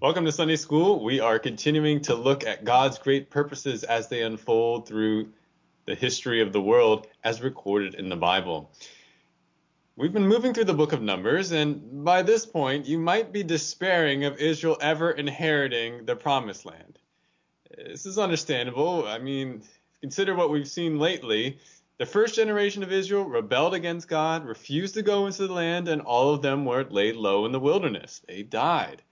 Welcome to Sunday School. We are continuing to look at God's great purposes as they unfold through the history of the world as recorded in the Bible. We've been moving through the book of Numbers, and by this point, you might be despairing of Israel ever inheriting the promised land. This is understandable. I mean, consider what we've seen lately. The first generation of Israel rebelled against God, refused to go into the land, and all of them were laid low in the wilderness. They died.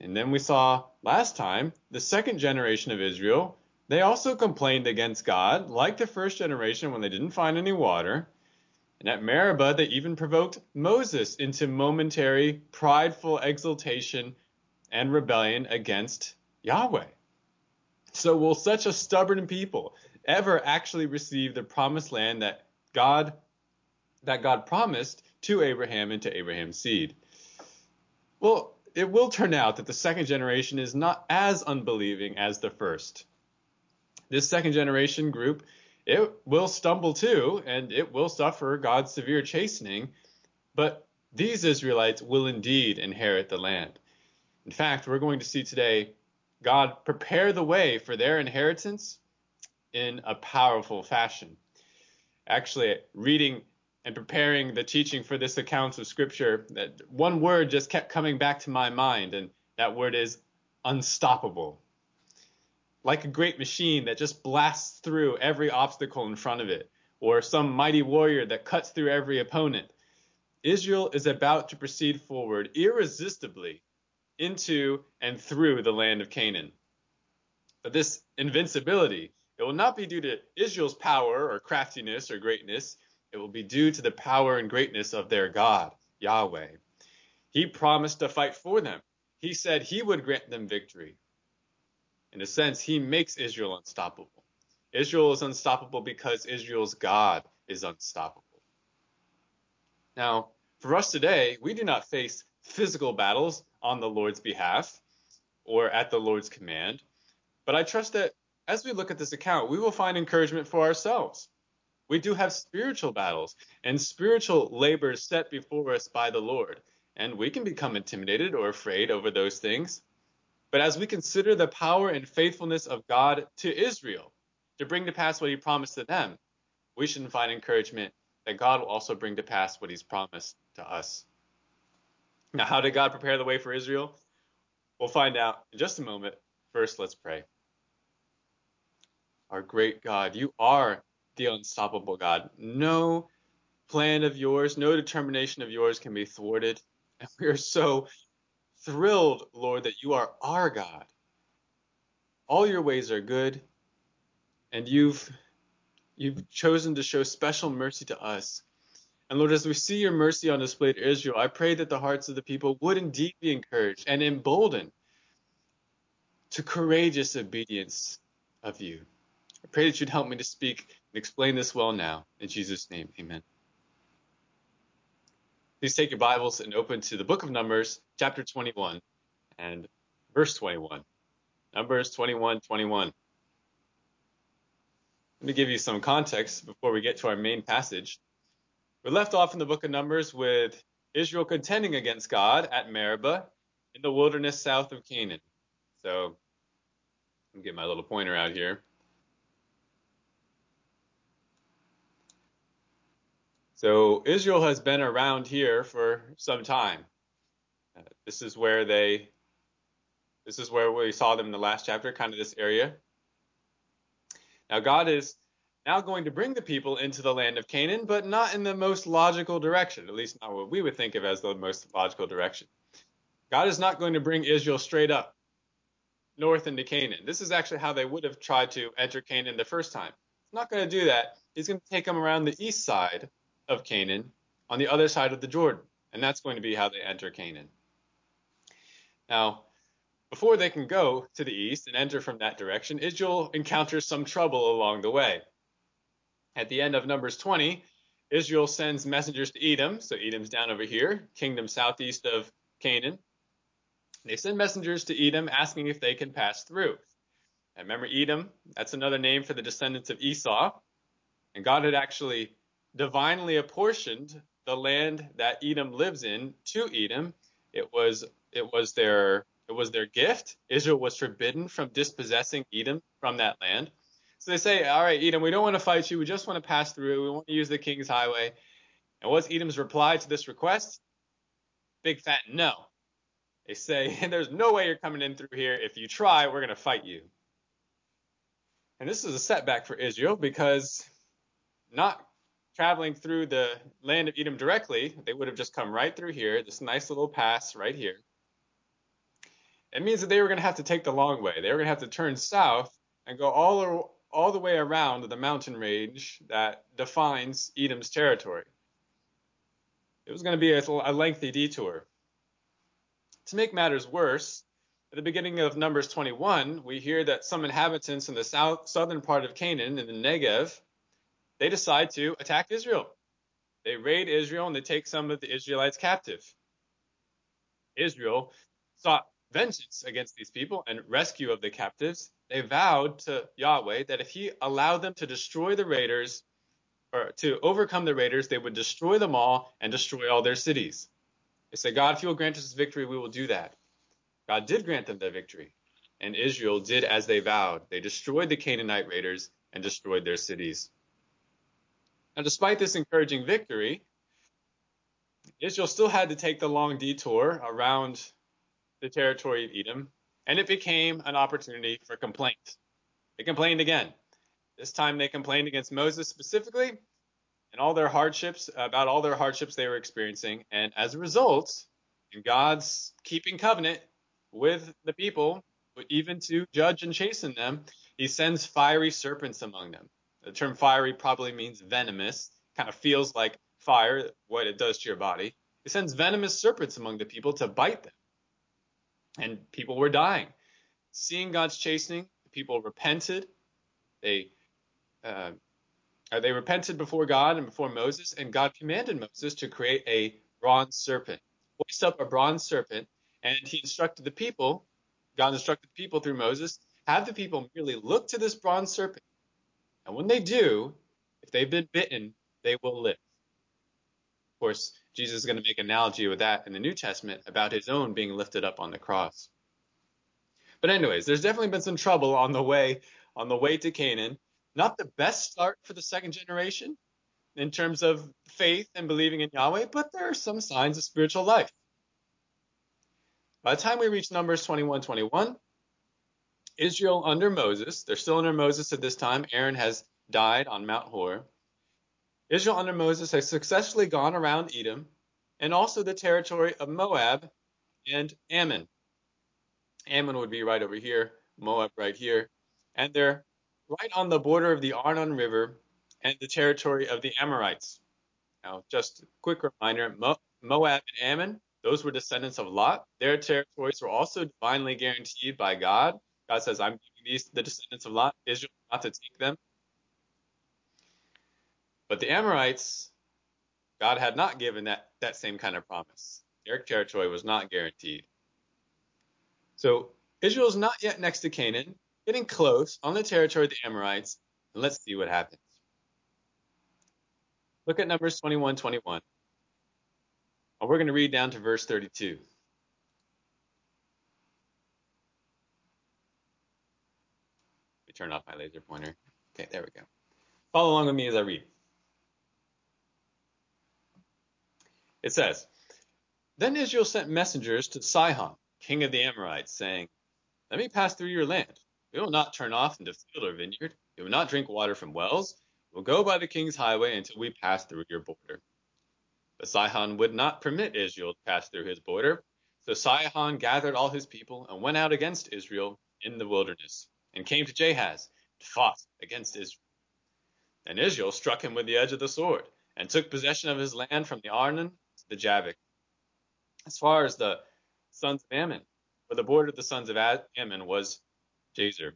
And then we saw last time the second generation of Israel, they also complained against God, like the first generation when they didn't find any water. And at Meribah, they even provoked Moses into momentary, prideful exultation and rebellion against Yahweh. So, will such a stubborn people ever actually receive the promised land that God that God promised to Abraham and to Abraham's seed? Well, it will turn out that the second generation is not as unbelieving as the first. This second generation group, it will stumble too, and it will suffer God's severe chastening, but these Israelites will indeed inherit the land. In fact, we're going to see today God prepare the way for their inheritance in a powerful fashion. Actually, reading and preparing the teaching for this account of scripture, that one word just kept coming back to my mind, and that word is unstoppable. Like a great machine that just blasts through every obstacle in front of it, or some mighty warrior that cuts through every opponent. Israel is about to proceed forward irresistibly into and through the land of Canaan. But this invincibility it will not be due to Israel's power or craftiness or greatness. It will be due to the power and greatness of their God, Yahweh. He promised to fight for them. He said he would grant them victory. In a sense, he makes Israel unstoppable. Israel is unstoppable because Israel's God is unstoppable. Now, for us today, we do not face physical battles on the Lord's behalf or at the Lord's command, but I trust that as we look at this account, we will find encouragement for ourselves. We do have spiritual battles and spiritual labors set before us by the Lord, and we can become intimidated or afraid over those things. But as we consider the power and faithfulness of God to Israel to bring to pass what he promised to them, we should find encouragement that God will also bring to pass what he's promised to us. Now, how did God prepare the way for Israel? We'll find out in just a moment. First, let's pray our great God. You are the unstoppable God. No plan of yours, no determination of yours can be thwarted. And we are so thrilled, Lord, that you are our God. All your ways are good, and you've you've chosen to show special mercy to us. And Lord, as we see your mercy on display to Israel, I pray that the hearts of the people would indeed be encouraged and emboldened to courageous obedience of you. I pray that you'd help me to speak and explain this well now. In Jesus' name, amen. Please take your Bibles and open to the book of Numbers, chapter 21 and verse 21. Numbers 21 21. Let me give you some context before we get to our main passage. We're left off in the book of Numbers with Israel contending against God at Meribah in the wilderness south of Canaan. So, let me get my little pointer out here. So Israel has been around here for some time. Uh, this is where they, this is where we saw them in the last chapter, kind of this area. Now God is now going to bring the people into the land of Canaan, but not in the most logical direction, at least not what we would think of as the most logical direction. God is not going to bring Israel straight up north into Canaan. This is actually how they would have tried to enter Canaan the first time. He's not going to do that. He's going to take them around the east side of Canaan on the other side of the Jordan. And that's going to be how they enter Canaan. Now, before they can go to the east and enter from that direction, Israel encounters some trouble along the way. At the end of Numbers 20, Israel sends messengers to Edom. So Edom's down over here, kingdom southeast of Canaan. They send messengers to Edom asking if they can pass through. And remember, Edom, that's another name for the descendants of Esau. And God had actually divinely apportioned the land that Edom lives in to Edom. It was it was their It was their gift. Israel was forbidden from dispossessing Edom from that land. So they say, All right, Edom, we don't want to fight you. We just want to pass through. We want to use the king's highway. And what's Edom's reply to this request? Big fat no. They say, There's no way you're coming in through here. If you try, we're going to fight you. And this is a setback for Israel because not traveling through the land of Edom directly, they would have just come right through here, this nice little pass right here. It means that they were going to have to take the long way. They were going to have to turn south and go all, all the way around the mountain range that defines Edom's territory. It was going to be a, a lengthy detour. To make matters worse, at the beginning of Numbers 21, we hear that some inhabitants in the south, southern part of Canaan, in the Negev, they decide to attack Israel. They raid Israel and they take some of the Israelites captive. Israel sought vengeance against these people and rescue of the captives. They vowed to Yahweh that if he allowed them to destroy the raiders, or to overcome the raiders, they would destroy them all and destroy all their cities. They said, God, if you will grant us victory, we will do that. God did grant them the victory, and Israel did as they vowed. They destroyed the Canaanite raiders and destroyed their cities. Now, despite this encouraging victory, Israel still had to take the long detour around the territory of Edom, and it became an opportunity for complaint. They complained again. This time they complained against Moses specifically and all their hardships, about all their hardships they were experiencing. And as a result, in God's keeping covenant, with the people, even to judge and chasten them, he sends fiery serpents among them. The term fiery probably means venomous, kind of feels like fire, what it does to your body. He sends venomous serpents among the people to bite them. And people were dying. Seeing God's chastening, the people repented. They uh, they repented before God and before Moses, and God commanded Moses to create a bronze serpent. Hoist up a bronze serpent and he instructed the people, God instructed the people through Moses, have the people merely look to this bronze serpent. And when they do, if they've been bitten, they will live. Of course, Jesus is going to make an analogy with that in the New Testament about his own being lifted up on the cross. But anyways, there's definitely been some trouble on the way on the way to Canaan. Not the best start for the second generation in terms of faith and believing in Yahweh, but there are some signs of spiritual life. By the time we reach Numbers 21 21, Israel under Moses, they're still under Moses at this time. Aaron has died on Mount Hor. Israel under Moses has successfully gone around Edom and also the territory of Moab and Ammon. Ammon would be right over here, Moab right here. And they're right on the border of the Arnon River and the territory of the Amorites. Now, just a quick reminder Moab and Ammon those were descendants of Lot. Their territories were also divinely guaranteed by God. God says, I'm giving these the descendants of Lot, Israel not to take them. But the Amorites, God had not given that, that same kind of promise. Their territory was not guaranteed. So Israel is not yet next to Canaan, getting close on the territory of the Amorites, and let's see what happens. Look at Numbers 21 21. And we're going to read down to verse 32. Let me turn off my laser pointer. Okay, there we go. Follow along with me as I read. It says, Then Israel sent messengers to Sihon, king of the Amorites, saying, Let me pass through your land. We will not turn off into field or vineyard. We will not drink water from wells. We will go by the king's highway until we pass through your border. But Sihon would not permit Israel to pass through his border. So Sihon gathered all his people and went out against Israel in the wilderness, and came to Jahaz and fought against Israel. And Israel struck him with the edge of the sword, and took possession of his land from the Arnon to the Jabbok, as far as the sons of Ammon, where the border of the sons of Ammon was Jazer.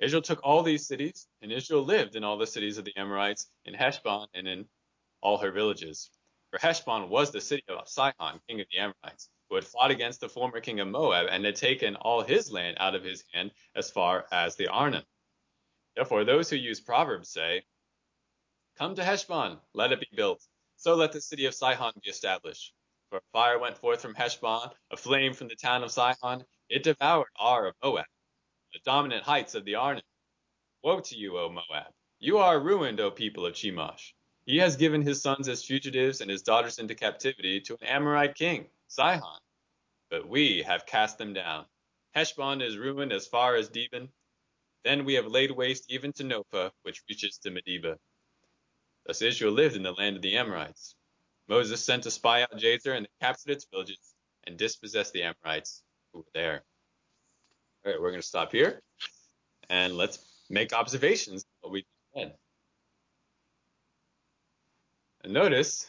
Israel took all these cities, and Israel lived in all the cities of the Amorites, in Heshbon, and in all her villages. For Heshbon was the city of Sihon, king of the Amorites, who had fought against the former king of Moab and had taken all his land out of his hand as far as the Arnon. Therefore, those who use Proverbs say, Come to Heshbon, let it be built, so let the city of Sihon be established. For a fire went forth from Heshbon, a flame from the town of Sihon. It devoured Ar of Moab, the dominant heights of the Arnon. Woe to you, O Moab! You are ruined, O people of Chemosh. He has given his sons as fugitives and his daughters into captivity to an Amorite king, Sihon. But we have cast them down. Heshbon is ruined as far as Dibon. Then we have laid waste even to Nopha, which reaches to Medeba. Thus Israel lived in the land of the Amorites. Moses sent to spy out Jazer, and they captured its villages and dispossessed the Amorites who were there. All right, we're going to stop here, and let's make observations of what we just. And notice,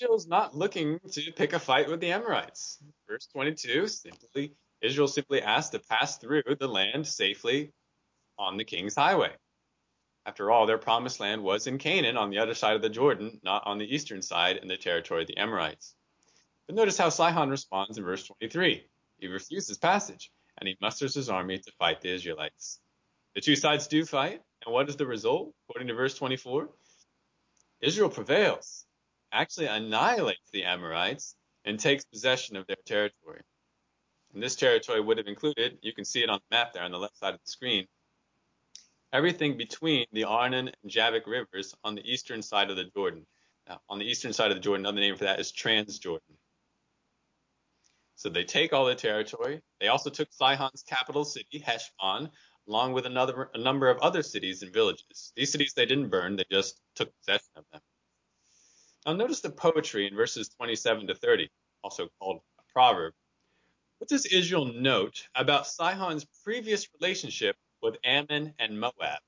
Israel's not looking to pick a fight with the Amorites. Verse 22 simply Israel simply asked to pass through the land safely on the king's highway. After all, their promised land was in Canaan on the other side of the Jordan, not on the eastern side in the territory of the Amorites. But notice how Sihon responds in verse 23. He refuses passage, and he musters his army to fight the Israelites. The two sides do fight, and what is the result? According to verse 24, Israel prevails, actually annihilates the Amorites, and takes possession of their territory. And this territory would have included, you can see it on the map there on the left side of the screen, everything between the Arnon and Jabbok rivers on the eastern side of the Jordan. Now, on the eastern side of the Jordan, another name for that is Transjordan. So they take all the territory. They also took Sihon's capital city, Heshbon, along with another a number of other cities and villages. These cities they didn't burn, they just took possession of them. Now notice the poetry in verses 27 to 30, also called a proverb. What does Israel note about Sihon's previous relationship with Ammon and Moab?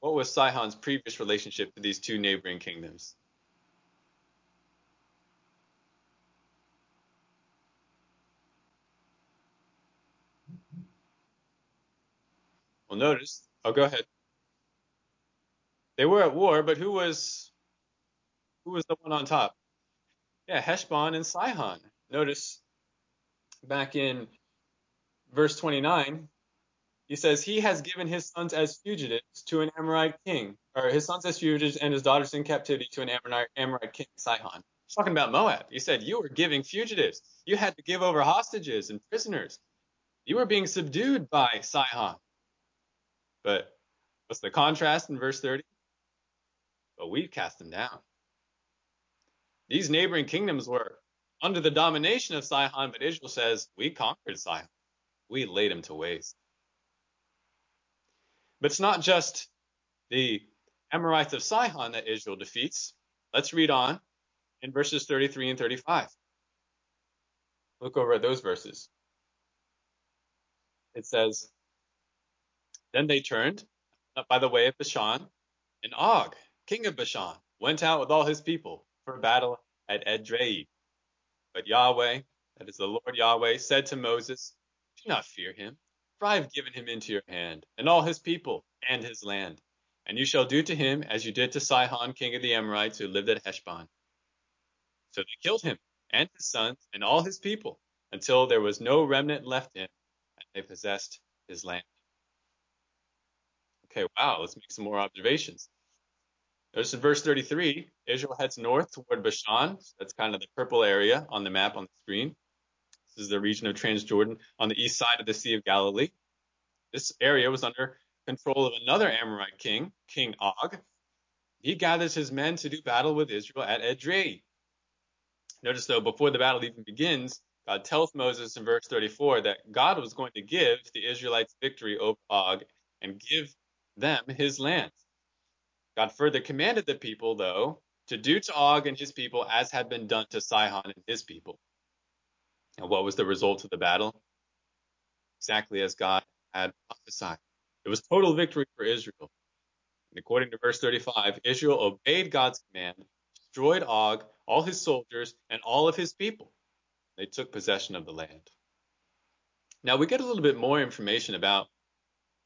What was Sihon's previous relationship to these two neighboring kingdoms? Well, notice. Oh, go ahead. They were at war, but who was who was the one on top? Yeah, Heshbon and Sihon. Notice back in verse 29, he says he has given his sons as fugitives to an Amorite king, or his sons as fugitives and his daughters in captivity to an Amorite, king, Sihon. He's talking about Moab. He said you were giving fugitives. You had to give over hostages and prisoners. You were being subdued by Sihon. But what's the contrast in verse 30? But we've cast them down. These neighboring kingdoms were under the domination of Sihon, but Israel says, We conquered Sihon. We laid him to waste. But it's not just the Amorites of Sihon that Israel defeats. Let's read on in verses 33 and 35. Look over at those verses. It says, Then they turned up by the way of Bashan, and Og, king of Bashan, went out with all his people for battle at Edrei. But Yahweh, that is the Lord Yahweh, said to Moses, Do not fear him, for I have given him into your hand, and all his people, and his land. And you shall do to him as you did to Sihon, king of the Amorites, who lived at Heshbon. So they killed him, and his sons, and all his people, until there was no remnant left him, and they possessed his land. Okay, wow, let's make some more observations. Notice in verse 33, Israel heads north toward Bashan. That's kind of the purple area on the map on the screen. This is the region of Transjordan on the east side of the Sea of Galilee. This area was under control of another Amorite king, King Og. He gathers his men to do battle with Israel at Edrei. Notice though, before the battle even begins, God tells Moses in verse 34 that God was going to give the Israelites victory over Og and give them his land. God further commanded the people, though, to do to Og and his people as had been done to Sihon and his people. And what was the result of the battle? Exactly as God had prophesied. It was total victory for Israel. And according to verse 35, Israel obeyed God's command, destroyed Og, all his soldiers, and all of his people. They took possession of the land. Now we get a little bit more information about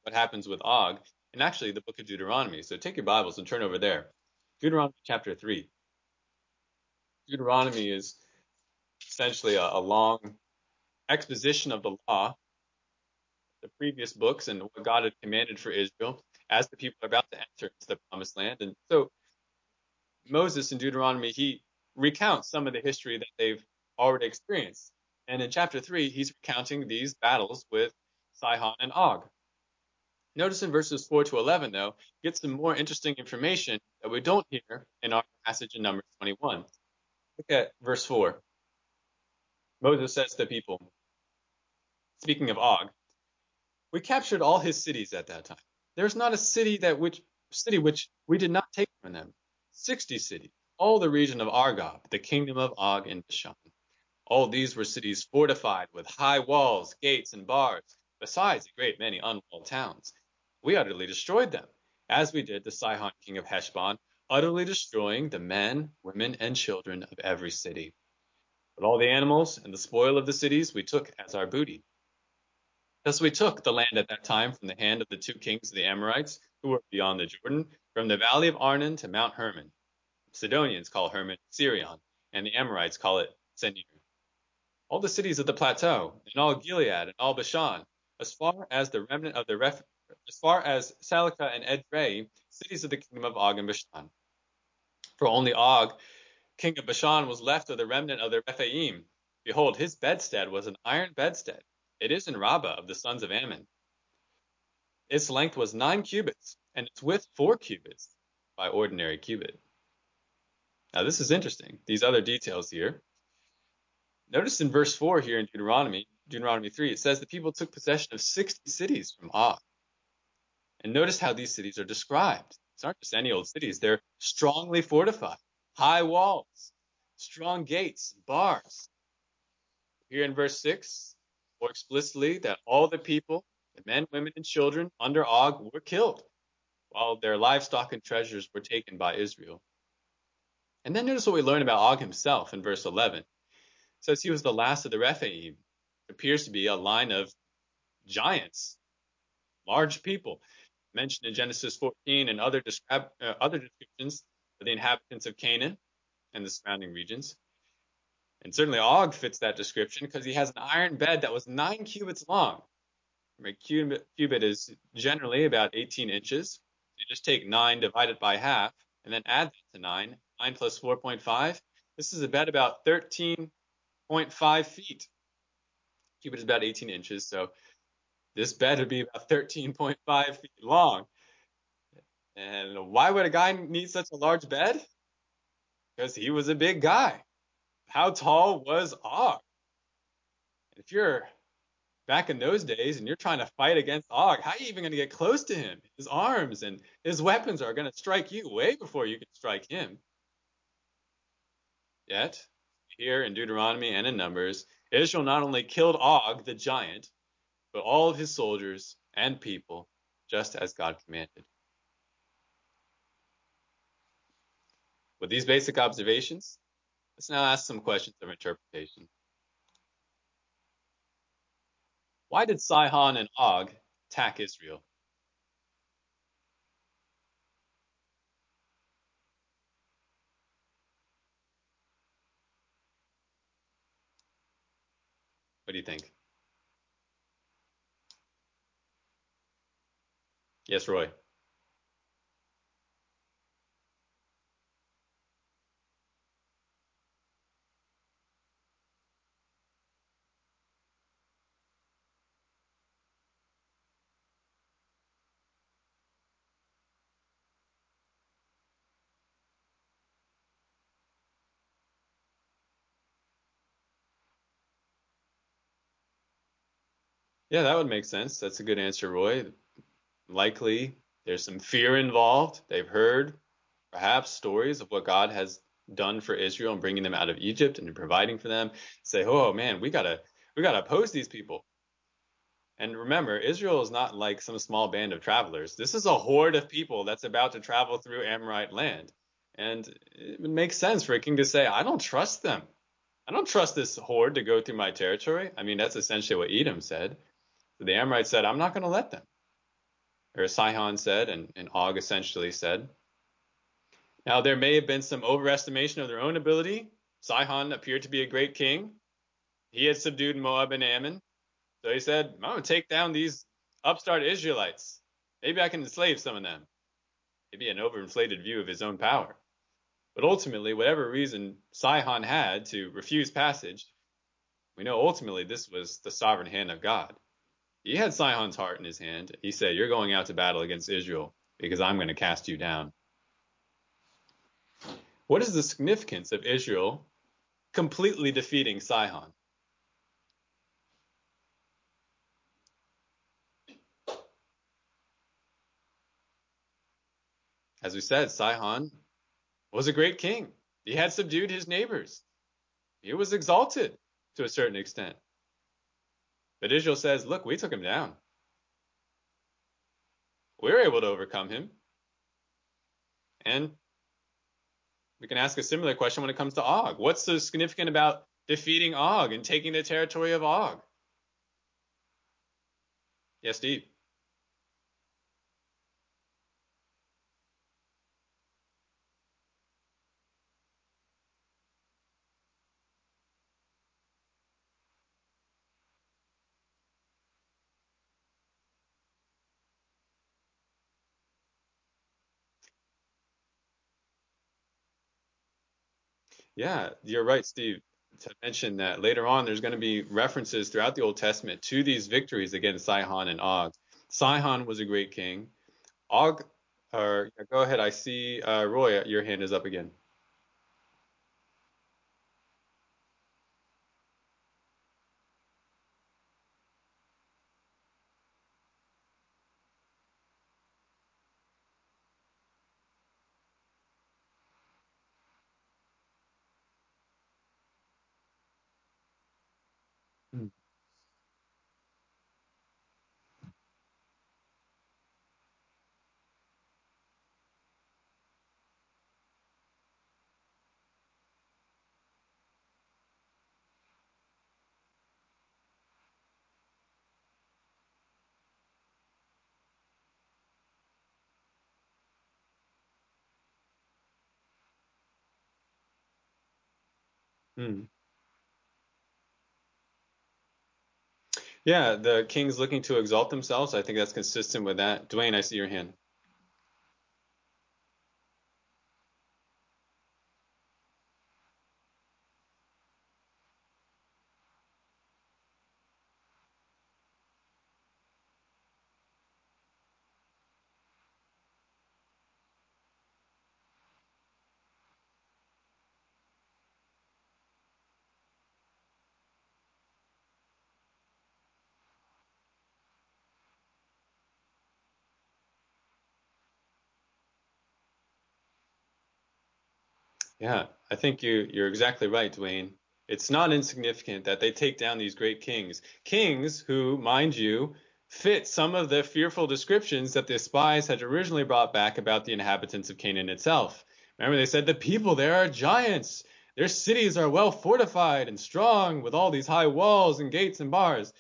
what happens with Og and actually the book of Deuteronomy. So take your Bibles and turn over there. Deuteronomy chapter 3. Deuteronomy is essentially a, a long exposition of the law the previous books and what God had commanded for Israel as the people are about to enter into the promised land. And so Moses in Deuteronomy, he recounts some of the history that they've already experienced. And in chapter 3, he's recounting these battles with Sihon and Og. Notice in verses 4 to 11, though, get some more interesting information that we don't hear in our passage in Numbers 21. Look at verse 4. Moses says to the people, speaking of Og, we captured all his cities at that time. There's not a city that which city which we did not take from them. Sixty cities, all the region of Argob, the kingdom of Og and Bashan. All these were cities fortified with high walls, gates, and bars, besides a great many unwalled towns. We utterly destroyed them, as we did the Sihon king of Heshbon, utterly destroying the men, women, and children of every city. But all the animals and the spoil of the cities we took as our booty. Thus we took the land at that time from the hand of the two kings of the Amorites, who were beyond the Jordan, from the valley of Arnon to Mount Hermon. Sidonians call Hermon Sirion, and the Amorites call it Senir all the cities of the plateau, and all Gilead, and all Bashan, as far as the remnant of the ref, as far as Salecah and Edrei, cities of the kingdom of Og and Bashan. For only Og, king of Bashan, was left of the remnant of the Rephaim. Behold, his bedstead was an iron bedstead. It is in Rabbah of the sons of Ammon. Its length was nine cubits, and its width four cubits by ordinary cubit. Now this is interesting. These other details here. Notice in verse 4 here in Deuteronomy, Deuteronomy 3, it says the people took possession of 60 cities from Og. And notice how these cities are described. These aren't just any old cities, they're strongly fortified, high walls, strong gates, bars. Here in verse 6, more explicitly, that all the people, the men, women, and children under Og were killed, while their livestock and treasures were taken by Israel. And then notice what we learn about Og himself in verse 11 says he was the last of the Rephaim. Appears to be a line of giants, large people, mentioned in Genesis 14 and other, uh, other descriptions of the inhabitants of Canaan and the surrounding regions. And certainly Og fits that description because he has an iron bed that was nine cubits long. A cubit, cubit is generally about 18 inches. You just take nine, divide it by half, and then add that to nine. Nine plus 4.5. This is a bed about 13.5 feet. Cubit is about 18 inches, so this bed would be about 13.5 feet long. And why would a guy need such a large bed? Because he was a big guy. How tall was Og? If you're back in those days and you're trying to fight against Og, how are you even going to get close to him? His arms and his weapons are going to strike you way before you can strike him. Yet, here in Deuteronomy and in Numbers, Israel not only killed Og the giant, but all of his soldiers and people, just as God commanded. With these basic observations, let's now ask some questions of interpretation. Why did Sihon and Og attack Israel? What do you think? Yes, Roy. Yeah, that would make sense. That's a good answer, Roy. Likely there's some fear involved. They've heard perhaps stories of what God has done for Israel and bringing them out of Egypt and providing for them. Say, oh, oh man, we gotta we gotta oppose these people. And remember, Israel is not like some small band of travelers. This is a horde of people that's about to travel through Amorite land. And it makes sense for a king to say, I don't trust them. I don't trust this horde to go through my territory. I mean, that's essentially what Edom said. The Amorites said, I'm not going to let them. Or Sihon said, and, and Og essentially said. Now, there may have been some overestimation of their own ability. Sihon appeared to be a great king. He had subdued Moab and Ammon. So he said, I'm going to take down these upstart Israelites. Maybe I can enslave some of them. Maybe an overinflated view of his own power. But ultimately, whatever reason Sihon had to refuse passage, we know ultimately this was the sovereign hand of God. He had Sihon's heart in his hand. He said, You're going out to battle against Israel because I'm going to cast you down. What is the significance of Israel completely defeating Sihon? As we said, Sihon was a great king. He had subdued his neighbors. He was exalted to a certain extent. But Israel says, look, we took him down. We were able to overcome him. And we can ask a similar question when it comes to Og. What's so significant about defeating Og and taking the territory of Og? Yes, Steve. Yeah, you're right, Steve, to mention that later on there's going to be references throughout the Old Testament to these victories against Sihon and Og. Sihon was a great king. Og, or go ahead, I see uh, Roy, your hand is up again. Mm. Yeah, the kings looking to exalt themselves. I think that's consistent with that. Dwayne, I see your hand. Yeah, I think you you're exactly right, Dwayne. It's not insignificant that they take down these great kings. Kings who, mind you, fit some of the fearful descriptions that the spies had originally brought back about the inhabitants of Canaan itself. Remember, they said the people there are giants. Their cities are well fortified and strong with all these high walls and gates and bars.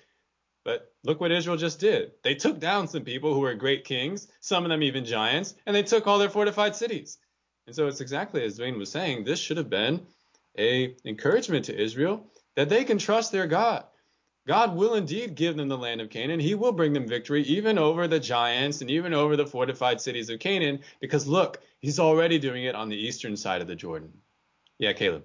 But look what Israel just did. They took down some people who were great kings, some of them even giants, and they took all their fortified cities. And so it's exactly as Dwayne was saying, this should have been a encouragement to Israel that they can trust their God. God will indeed give them the land of Canaan. He will bring them victory even over the giants and even over the fortified cities of Canaan because look, he's already doing it on the eastern side of the Jordan. Yeah, Caleb.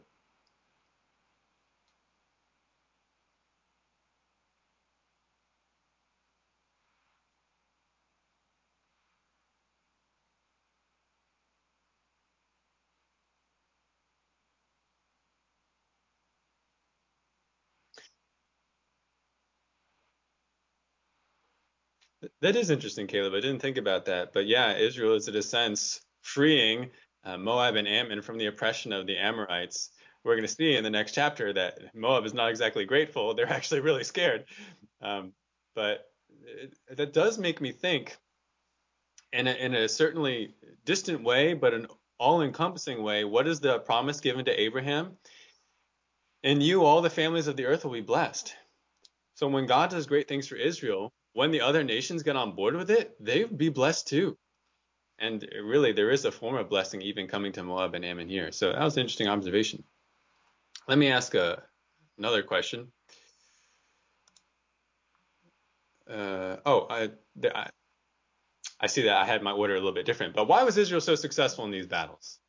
That is interesting, Caleb. I didn't think about that. But yeah, Israel is in a sense freeing uh, Moab and Ammon from the oppression of the Amorites. We're going to see in the next chapter that Moab is not exactly grateful. They're actually really scared. Um, but it, that does make me think in a, in a certainly distant way, but an all encompassing way. What is the promise given to Abraham? In you, all the families of the earth will be blessed. So when God does great things for Israel, when the other nations get on board with it, they'd be blessed too. And really, there is a form of blessing even coming to Moab and Ammon here. So that was an interesting observation. Let me ask a, another question. uh, oh, I, I, I see that I had my order a little bit different. But why was Israel so successful in these battles?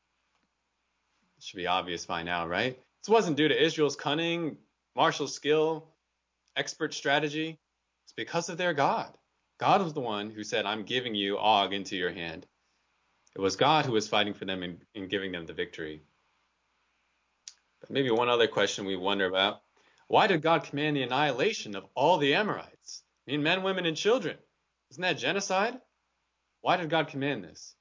It should be obvious by now, right? This wasn't due to Israel's cunning, martial skill, expert strategy. Because of their God. God was the one who said, I'm giving you Og into your hand. It was God who was fighting for them and, and giving them the victory. But maybe one other question we wonder about why did God command the annihilation of all the Amorites? I mean, men, women, and children. Isn't that genocide? Why did God command this?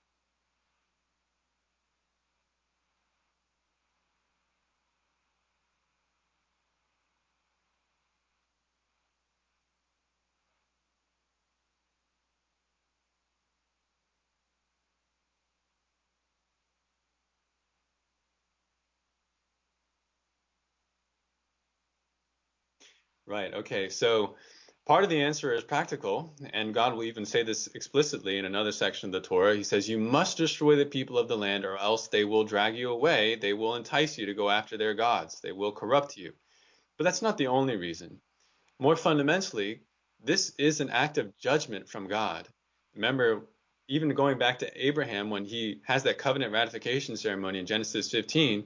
Right. Okay. So part of the answer is practical, and God will even say this explicitly in another section of the Torah. He says, You must destroy the people of the land, or else they will drag you away. They will entice you to go after their gods. They will corrupt you. But that's not the only reason. More fundamentally, this is an act of judgment from God. Remember, even going back to Abraham when he has that covenant ratification ceremony in Genesis 15,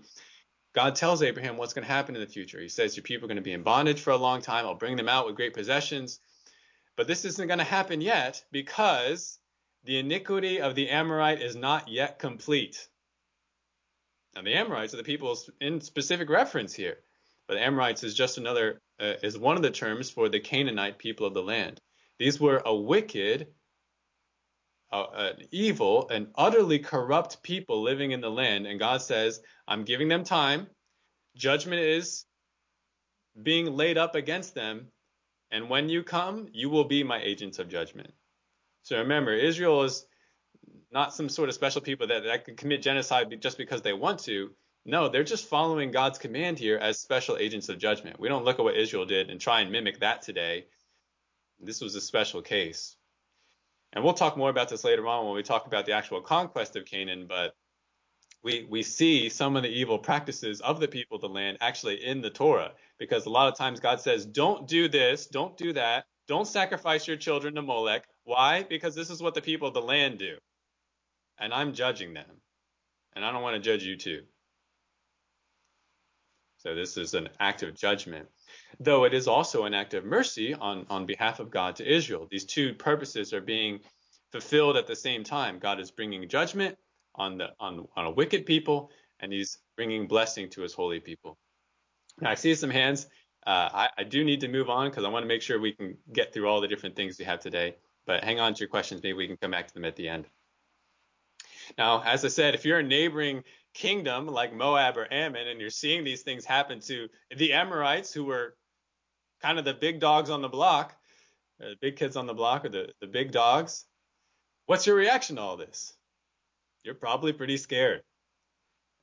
God tells Abraham what's going to happen in the future. He says, Your people are going to be in bondage for a long time. I'll bring them out with great possessions. But this isn't going to happen yet because the iniquity of the Amorite is not yet complete. Now, the Amorites are the people in specific reference here. But the Amorites is just another, uh, is one of the terms for the Canaanite people of the land. These were a wicked, uh, an evil, and utterly corrupt people living in the land. And God says, I'm giving them time. Judgment is being laid up against them. And when you come, you will be my agents of judgment. So remember, Israel is not some sort of special people that, that can commit genocide just because they want to. No, they're just following God's command here as special agents of judgment. We don't look at what Israel did and try and mimic that today. This was a special case. And we'll talk more about this later on when we talk about the actual conquest of Canaan, but we, we see some of the evil practices of the people of the land actually in the Torah, because a lot of times God says, don't do this, don't do that, don't sacrifice your children to Molech. Why? Because this is what the people of the land do. And I'm judging them. And I don't want to judge you too. So this is an act of judgment, though it is also an act of mercy on, on behalf of God to Israel. These two purposes are being fulfilled at the same time. God is bringing judgment on the on, on a wicked people, and he's bringing blessing to his holy people. Now I see some hands. Uh, I, I, do need to move on because I want to make sure we can get through all the different things we have today. But hang on to your questions. Maybe we can come back to them at the end. Now, as I said, if you're a neighboring kingdom like Moab or Ammon and you're seeing these things happen to the Amorites who were kind of the big dogs on the block, uh, the big kids on the block or the, the big dogs, what's your reaction to all this? You're probably pretty scared.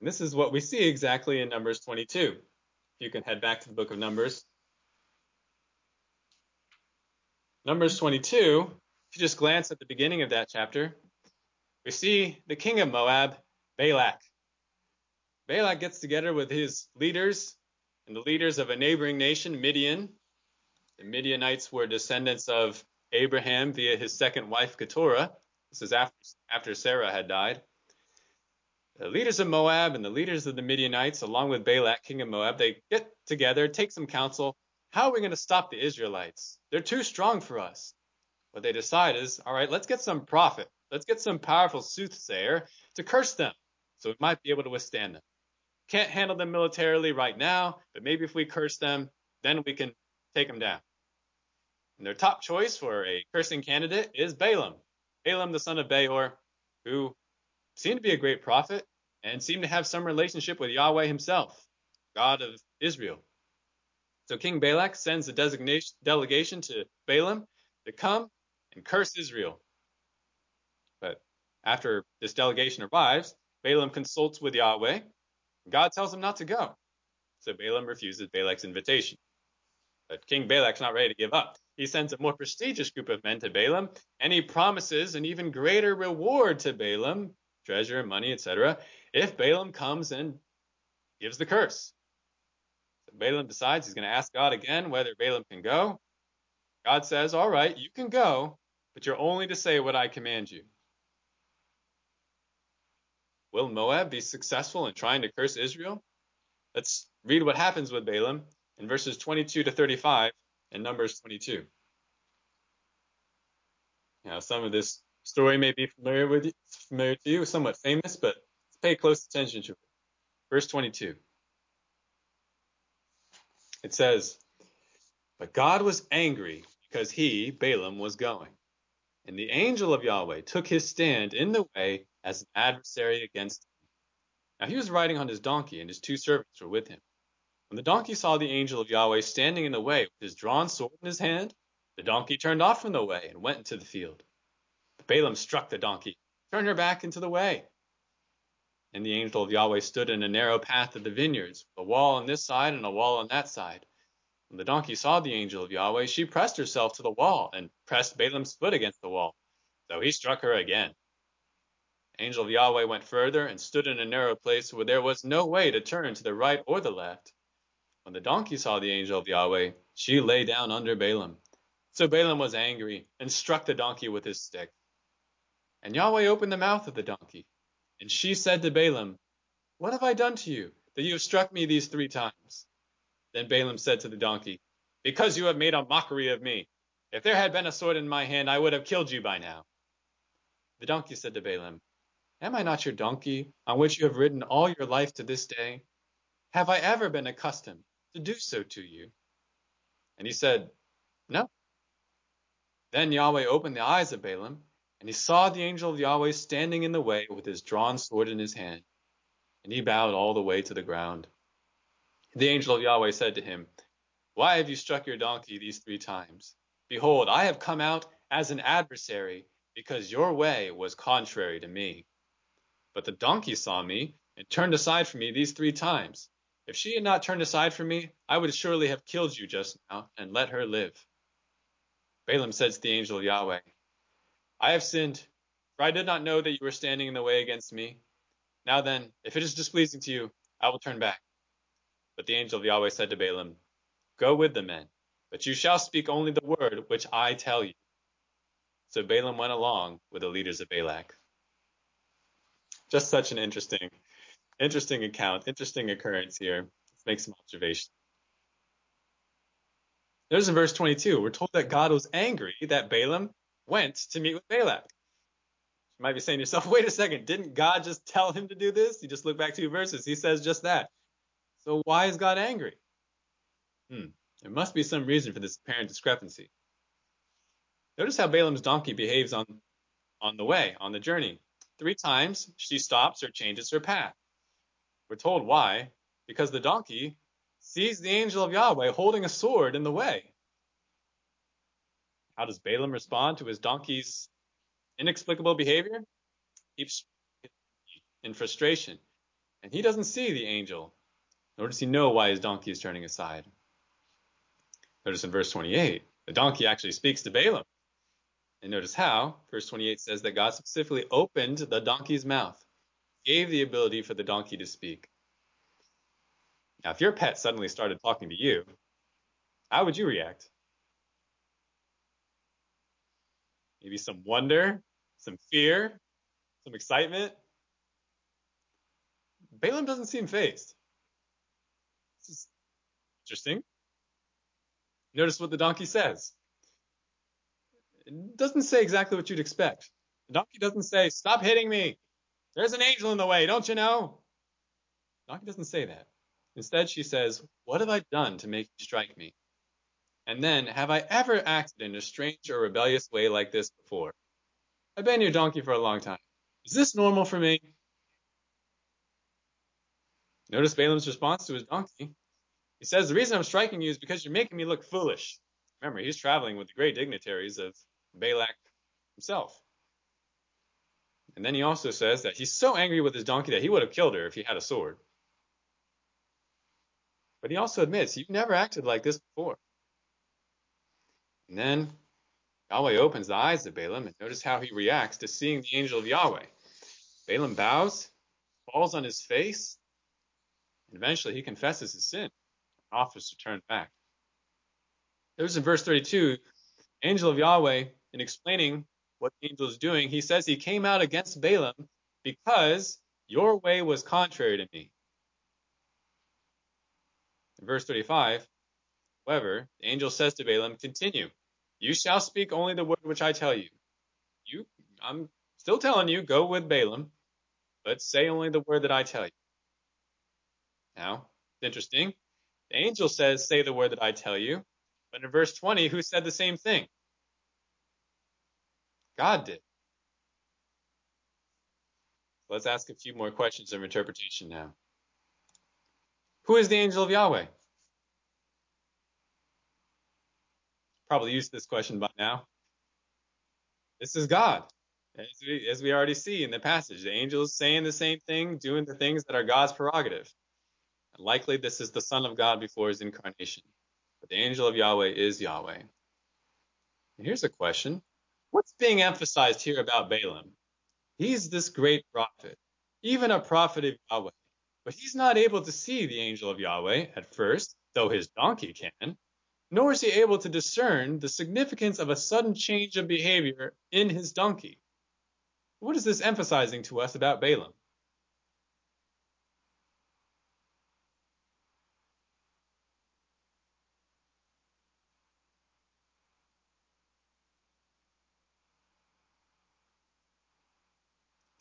And this is what we see exactly in Numbers 22. You can head back to the book of Numbers. Numbers 22, if you just glance at the beginning of that chapter, we see the king of Moab, Balak. Balak gets together with his leaders and the leaders of a neighboring nation, Midian. The Midianites were descendants of Abraham via his second wife, Keturah. This is after, after Sarah had died. The leaders of Moab and the leaders of the Midianites, along with Balak, king of Moab, they get together, take some counsel. How are we going to stop the Israelites? They're too strong for us. What they decide is, all right, let's get some prophet. Let's get some powerful soothsayer to curse them so we might be able to withstand them. Can't handle them militarily right now, but maybe if we curse them, then we can take them down. And their top choice for a cursing candidate is Balaam. Balaam, the son of Beor, who seemed to be a great prophet and seemed to have some relationship with Yahweh himself, God of Israel. So King Balak sends a designation delegation to Balaam to come and curse Israel. But after this delegation arrives, Balaam consults with Yahweh God tells him not to go. So Balaam refuses Balak's invitation. But King Balak's not ready to give up. He sends a more prestigious group of men to Balaam, and he promises an even greater reward to Balaam, treasure, money, etc., if Balaam comes and gives the curse. So Balaam decides he's going to ask God again whether Balaam can go. God says, All right, you can go, but you're only to say what I command you. Will Moab be successful in trying to curse Israel? Let's read what happens with Balaam in verses 22 to 35 in Numbers 22. Now, some of this story may be familiar with you, familiar to you, somewhat famous, but pay close attention to it. Verse 22. It says, But God was angry because he, Balaam, was going. And the angel of Yahweh took his stand in the way as an adversary against him. Now he was riding on his donkey, and his two servants were with him. When the donkey saw the angel of Yahweh standing in the way with his drawn sword in his hand, the donkey turned off from the way and went into the field. But Balaam struck the donkey, turned her back into the way. And the angel of Yahweh stood in a narrow path of the vineyards, with a wall on this side and a wall on that side. When the donkey saw the angel of Yahweh, she pressed herself to the wall and pressed Balaam's foot against the wall. So he struck her again. The angel of Yahweh went further and stood in a narrow place where there was no way to turn to the right or the left. When the donkey saw the angel of Yahweh, she lay down under Balaam. So Balaam was angry and struck the donkey with his stick. And Yahweh opened the mouth of the donkey. And she said to Balaam, What have I done to you, that you have struck me these three times? Then Balaam said to the donkey, Because you have made a mockery of me. If there had been a sword in my hand, I would have killed you by now. The donkey said to Balaam, Am I not your donkey, on which you have ridden all your life to this day? Have I ever been accustomed to do so to you? And he said, No. Then Yahweh opened the eyes of Balaam, and he saw the angel of Yahweh standing in the way with his drawn sword in his hand. And he bowed all the way to the ground. The angel of Yahweh said to him, Why have you struck your donkey these three times? Behold, I have come out as an adversary, because your way was contrary to me. But the donkey saw me and turned aside from me these three times. If she had not turned aside from me, I would surely have killed you just now and let her live. Balaam said to the angel of Yahweh, I have sinned, for I did not know that you were standing in the way against me. Now then, if it is displeasing to you, I will turn back. But the angel of Yahweh said to Balaam, Go with the men, but you shall speak only the word which I tell you. So Balaam went along with the leaders of Balak. Just such an interesting, interesting account, interesting occurrence here. Let's make some observations. Notice in verse 22, we're told that God was angry that Balaam went to meet with Balak. You might be saying to yourself, wait a second, didn't God just tell him to do this? You just look back two verses. He says just that. So why is God angry? Hmm, there must be some reason for this apparent discrepancy. Notice how Balaam's donkey behaves on, on the way, on the journey. Three times she stops or changes her path. We're told why. Because the donkey sees the angel of Yahweh holding a sword in the way. How does Balaam respond to his donkey's inexplicable behavior? He's in frustration. And he doesn't see the angel, nor does he know why his donkey is turning aside. Notice in verse 28, the donkey actually speaks to Balaam. And notice how, verse 28 says that God specifically opened the donkey's mouth, gave the ability for the donkey to speak. Now, if your pet suddenly started talking to you, how would you react? Maybe some wonder, some fear, some excitement. Balaam doesn't seem phased. This is interesting. Notice what the donkey says. It doesn't say exactly what you'd expect. The donkey doesn't say, Stop hitting me. There's an angel in the way, don't you know? Donkey doesn't say that. Instead, she says, What have I done to make you strike me? And then, have I ever acted in a strange or rebellious way like this before? I've been your donkey for a long time. Is this normal for me? Notice Balaam's response to his donkey. He says, The reason I'm striking you is because you're making me look foolish. Remember, he's traveling with the great dignitaries of Balak himself. And then he also says that he's so angry with his donkey that he would have killed her if he had a sword. But he also admits, You've never acted like this before. And then Yahweh opens the eyes of Balaam and notice how he reacts to seeing the angel of Yahweh. Balaam bows, falls on his face, and eventually he confesses his sin and offers to turn back. Notice in verse 32 Angel of Yahweh, in explaining what the angel is doing, he says he came out against Balaam because your way was contrary to me. In verse 35, however, the angel says to Balaam, Continue, you shall speak only the word which I tell you. You, I'm still telling you, go with Balaam, but say only the word that I tell you. Now, it's interesting. The angel says, Say the word that I tell you. But in verse 20, who said the same thing? God did. Let's ask a few more questions of interpretation now. Who is the angel of Yahweh? Probably used this question by now. This is God. As we, as we already see in the passage, the angel is saying the same thing, doing the things that are God's prerogative. And likely this is the Son of God before his incarnation. But the angel of Yahweh is Yahweh. And here's a question. What's being emphasized here about Balaam? He's this great prophet, even a prophet of Yahweh. But he's not able to see the angel of Yahweh at first, though his donkey can, nor is he able to discern the significance of a sudden change of behavior in his donkey. What is this emphasizing to us about Balaam?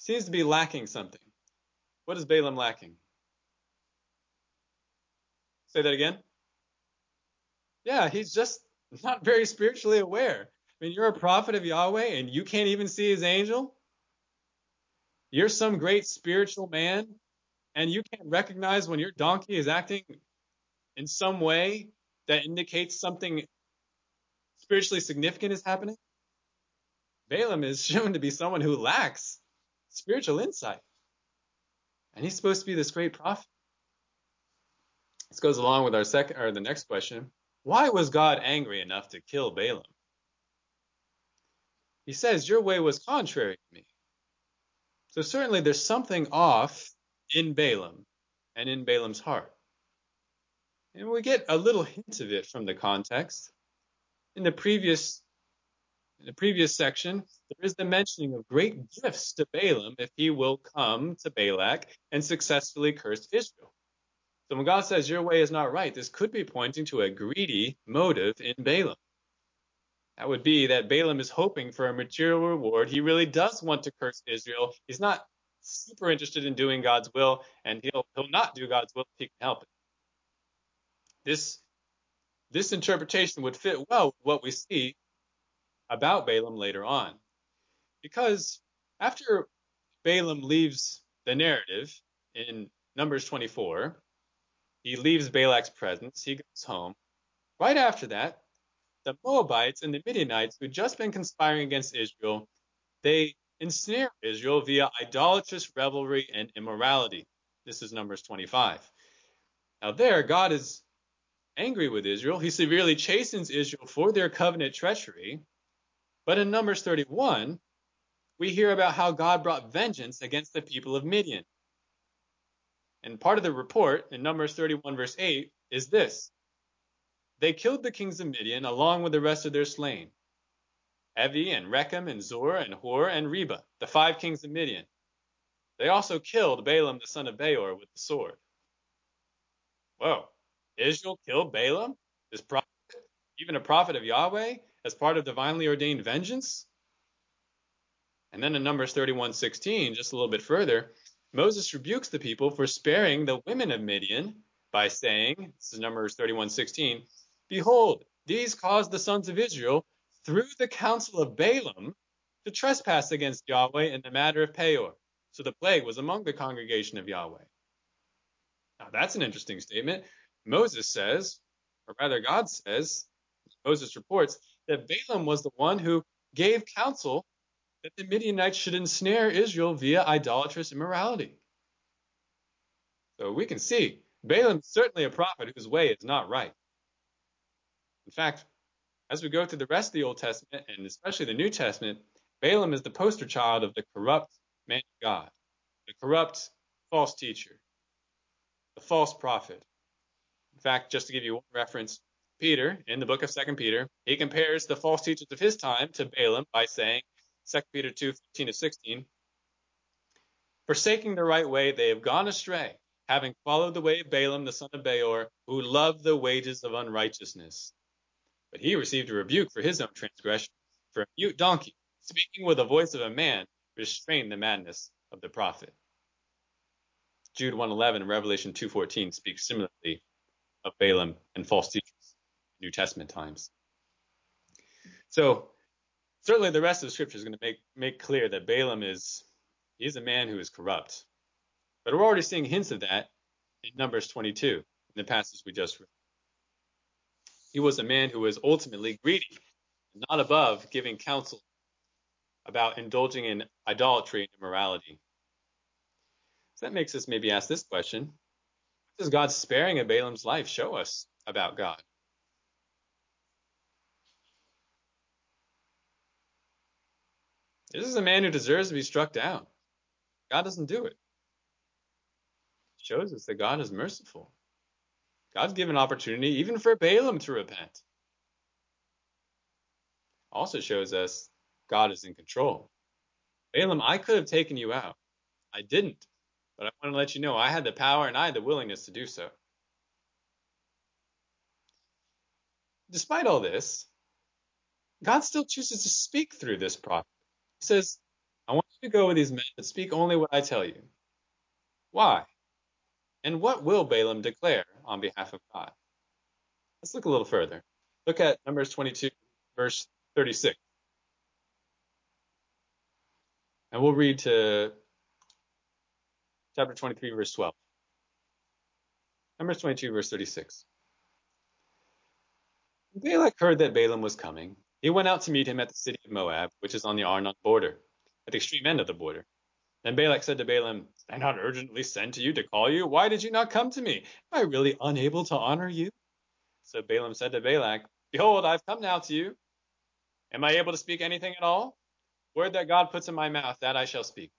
Seems to be lacking something. What is Balaam lacking? Say that again. Yeah, he's just not very spiritually aware. I mean, you're a prophet of Yahweh and you can't even see his angel? You're some great spiritual man and you can't recognize when your donkey is acting in some way that indicates something spiritually significant is happening? Balaam is shown to be someone who lacks spiritual insight. And he's supposed to be this great prophet. This goes along with our second or the next question. Why was God angry enough to kill Balaam? He says, Your way was contrary to me. So certainly there's something off in Balaam and in Balaam's heart. And we get a little hint of it from the context. In the previous in the previous section, there is the mentioning of great gifts to Balaam if he will come to Balak and successfully curse Israel. So when God says your way is not right, this could be pointing to a greedy motive in Balaam. That would be that Balaam is hoping for a material reward. He really does want to curse Israel. He's not super interested in doing God's will, and he'll he'll not do God's will if he can help it. This this interpretation would fit well with what we see about Balaam later on. Because after Balaam leaves the narrative in Numbers 24, he leaves Balak's presence, he goes home. Right after that, the Moabites and the Midianites, who had just been conspiring against Israel, they ensnare Israel via idolatrous revelry and immorality. This is Numbers 25. Now, there, God is angry with Israel. He severely chastens Israel for their covenant treachery. But in Numbers 31, we hear about how God brought vengeance against the people of Midian. And part of the report in Numbers 31, verse 8, is this They killed the kings of Midian along with the rest of their slain Evi and Rechem and Zur and Hur and Reba, the five kings of Midian. They also killed Balaam the son of Beor with the sword. Whoa, Israel killed Balaam, this prophet, even a prophet of Yahweh? As part of divinely ordained vengeance? And then in Numbers 31:16, just a little bit further, Moses rebukes the people for sparing the women of Midian by saying, this is Numbers 31:16, Behold, these caused the sons of Israel through the counsel of Balaam to trespass against Yahweh in the matter of Peor. So the plague was among the congregation of Yahweh. Now that's an interesting statement. Moses says, or rather God says, Moses reports that Balaam was the one who gave counsel that the Midianites should ensnare Israel via idolatrous immorality. So we can see Balaam is certainly a prophet whose way is not right. In fact, as we go through the rest of the Old Testament and especially the New Testament, Balaam is the poster child of the corrupt man of God, the corrupt false teacher, the false prophet. In fact, just to give you one reference, Peter, in the book of Second Peter, he compares the false teachers of his time to Balaam by saying, 2 Peter 2, 15 to 16, Forsaking the right way, they have gone astray, having followed the way of Balaam the son of Beor, who loved the wages of unrighteousness. But he received a rebuke for his own transgression, for a mute donkey, speaking with the voice of a man, restrained the madness of the prophet. Jude 1:11 and Revelation 2:14 speak similarly of Balaam and false teachers New Testament times. So certainly the rest of scripture is going to make make clear that Balaam is he's a man who is corrupt. But we're already seeing hints of that in Numbers 22, in the passage we just read. He was a man who was ultimately greedy, not above giving counsel about indulging in idolatry and immorality. So that makes us maybe ask this question What does God sparing of Balaam's life show us about God? This is a man who deserves to be struck down. God doesn't do it. It shows us that God is merciful. God's given opportunity even for Balaam to repent. Also shows us God is in control. Balaam, I could have taken you out. I didn't. But I want to let you know I had the power and I had the willingness to do so. Despite all this, God still chooses to speak through this prophet. He says, I want you to go with these men, but speak only what I tell you. Why? And what will Balaam declare on behalf of God? Let's look a little further. Look at Numbers 22, verse 36. And we'll read to chapter 23, verse 12. Numbers 22, verse 36. Balak heard that Balaam was coming. He went out to meet him at the city of Moab, which is on the Arnon border, at the extreme end of the border. Then Balak said to Balaam, Did I not urgently send to you to call you? Why did you not come to me? Am I really unable to honor you? So Balaam said to Balak, Behold, I've come now to you. Am I able to speak anything at all? Word that God puts in my mouth, that I shall speak.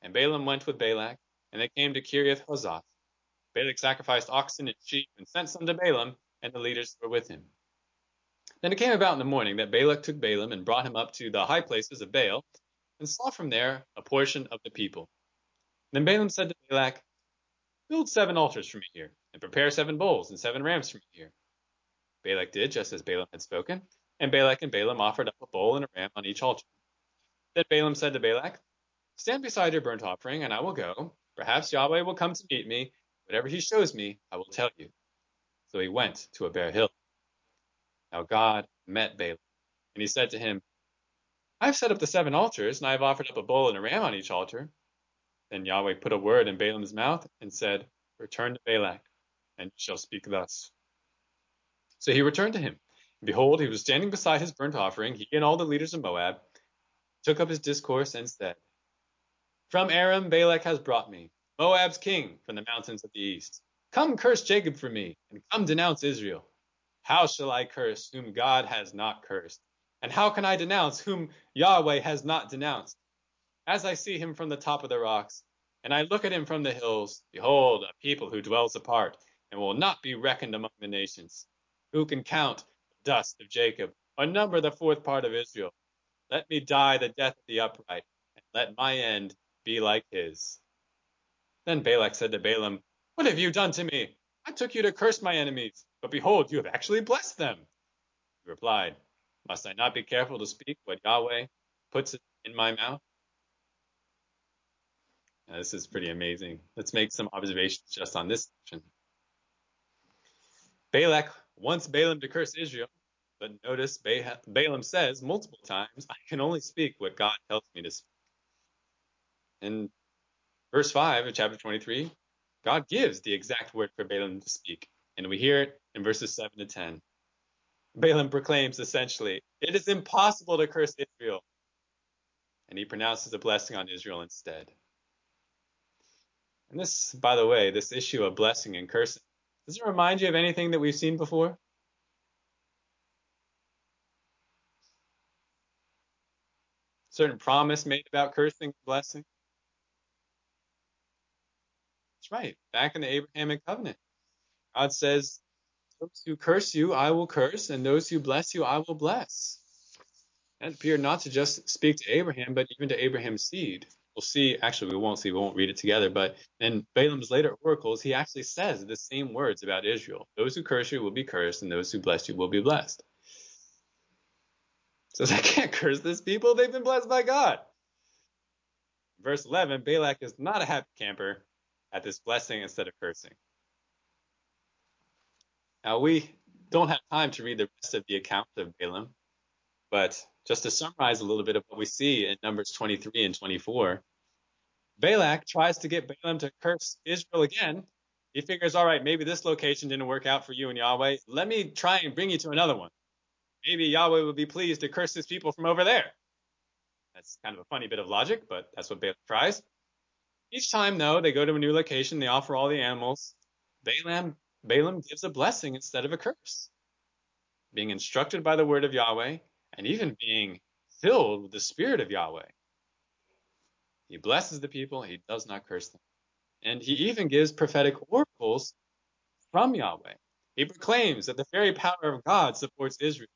And Balaam went with Balak, and they came to Kiriath Huzoth. Balak sacrificed oxen and sheep and sent some to Balaam, and the leaders were with him. Then it came about in the morning that Balak took Balaam and brought him up to the high places of Baal, and saw from there a portion of the people. Then Balaam said to Balak, Build seven altars for me here, and prepare seven bulls and seven rams for me here. Balak did just as Balaam had spoken, and Balak and Balaam offered up a bull and a ram on each altar. Then Balaam said to Balak, Stand beside your burnt offering, and I will go. Perhaps Yahweh will come to meet me. Whatever he shows me, I will tell you. So he went to a bare hill. Now God met Balaam, and he said to him, I have set up the seven altars, and I have offered up a bull and a ram on each altar. Then Yahweh put a word in Balaam's mouth and said, Return to Balak, and you shall speak thus. So he returned to him. And behold, he was standing beside his burnt offering, he and all the leaders of Moab, took up his discourse and said, From Aram Balak has brought me, Moab's king, from the mountains of the east. Come curse Jacob for me, and come denounce Israel. How shall I curse whom God has not cursed? And how can I denounce whom Yahweh has not denounced? As I see him from the top of the rocks, and I look at him from the hills, behold, a people who dwells apart, and will not be reckoned among the nations. Who can count the dust of Jacob, or number the fourth part of Israel? Let me die the death of the upright, and let my end be like his. Then Balak said to Balaam, What have you done to me? I took you to curse my enemies, but behold, you have actually blessed them. He replied, Must I not be careful to speak what Yahweh puts in my mouth? Now, this is pretty amazing. Let's make some observations just on this section. Balak wants Balaam to curse Israel, but notice Balaam says multiple times, I can only speak what God tells me to speak. In verse 5 of chapter 23, God gives the exact word for Balaam to speak, and we hear it in verses 7 to 10. Balaam proclaims essentially, It is impossible to curse Israel. And he pronounces a blessing on Israel instead. And this, by the way, this issue of blessing and cursing, does it remind you of anything that we've seen before? Certain promise made about cursing and blessing? Right. Back in the Abrahamic covenant, God says those who curse you I will curse, and those who bless you I will bless. That appeared not to just speak to Abraham, but even to Abraham's seed. We'll see, actually, we won't see, we won't read it together, but in Balaam's later oracles, he actually says the same words about Israel. Those who curse you will be cursed, and those who bless you will be blessed. Says, I can't curse this people, they've been blessed by God. Verse 11 Balak is not a happy camper at this blessing instead of cursing. Now, we don't have time to read the rest of the account of Balaam, but just to summarize a little bit of what we see in Numbers 23 and 24, Balak tries to get Balaam to curse Israel again. He figures, all right, maybe this location didn't work out for you and Yahweh. Let me try and bring you to another one. Maybe Yahweh will be pleased to curse his people from over there. That's kind of a funny bit of logic, but that's what Balak tries. Each time, though, they go to a new location, they offer all the animals. Balaam, Balaam gives a blessing instead of a curse. Being instructed by the word of Yahweh, and even being filled with the spirit of Yahweh. He blesses the people, he does not curse them. And he even gives prophetic oracles from Yahweh. He proclaims that the very power of God supports Israel.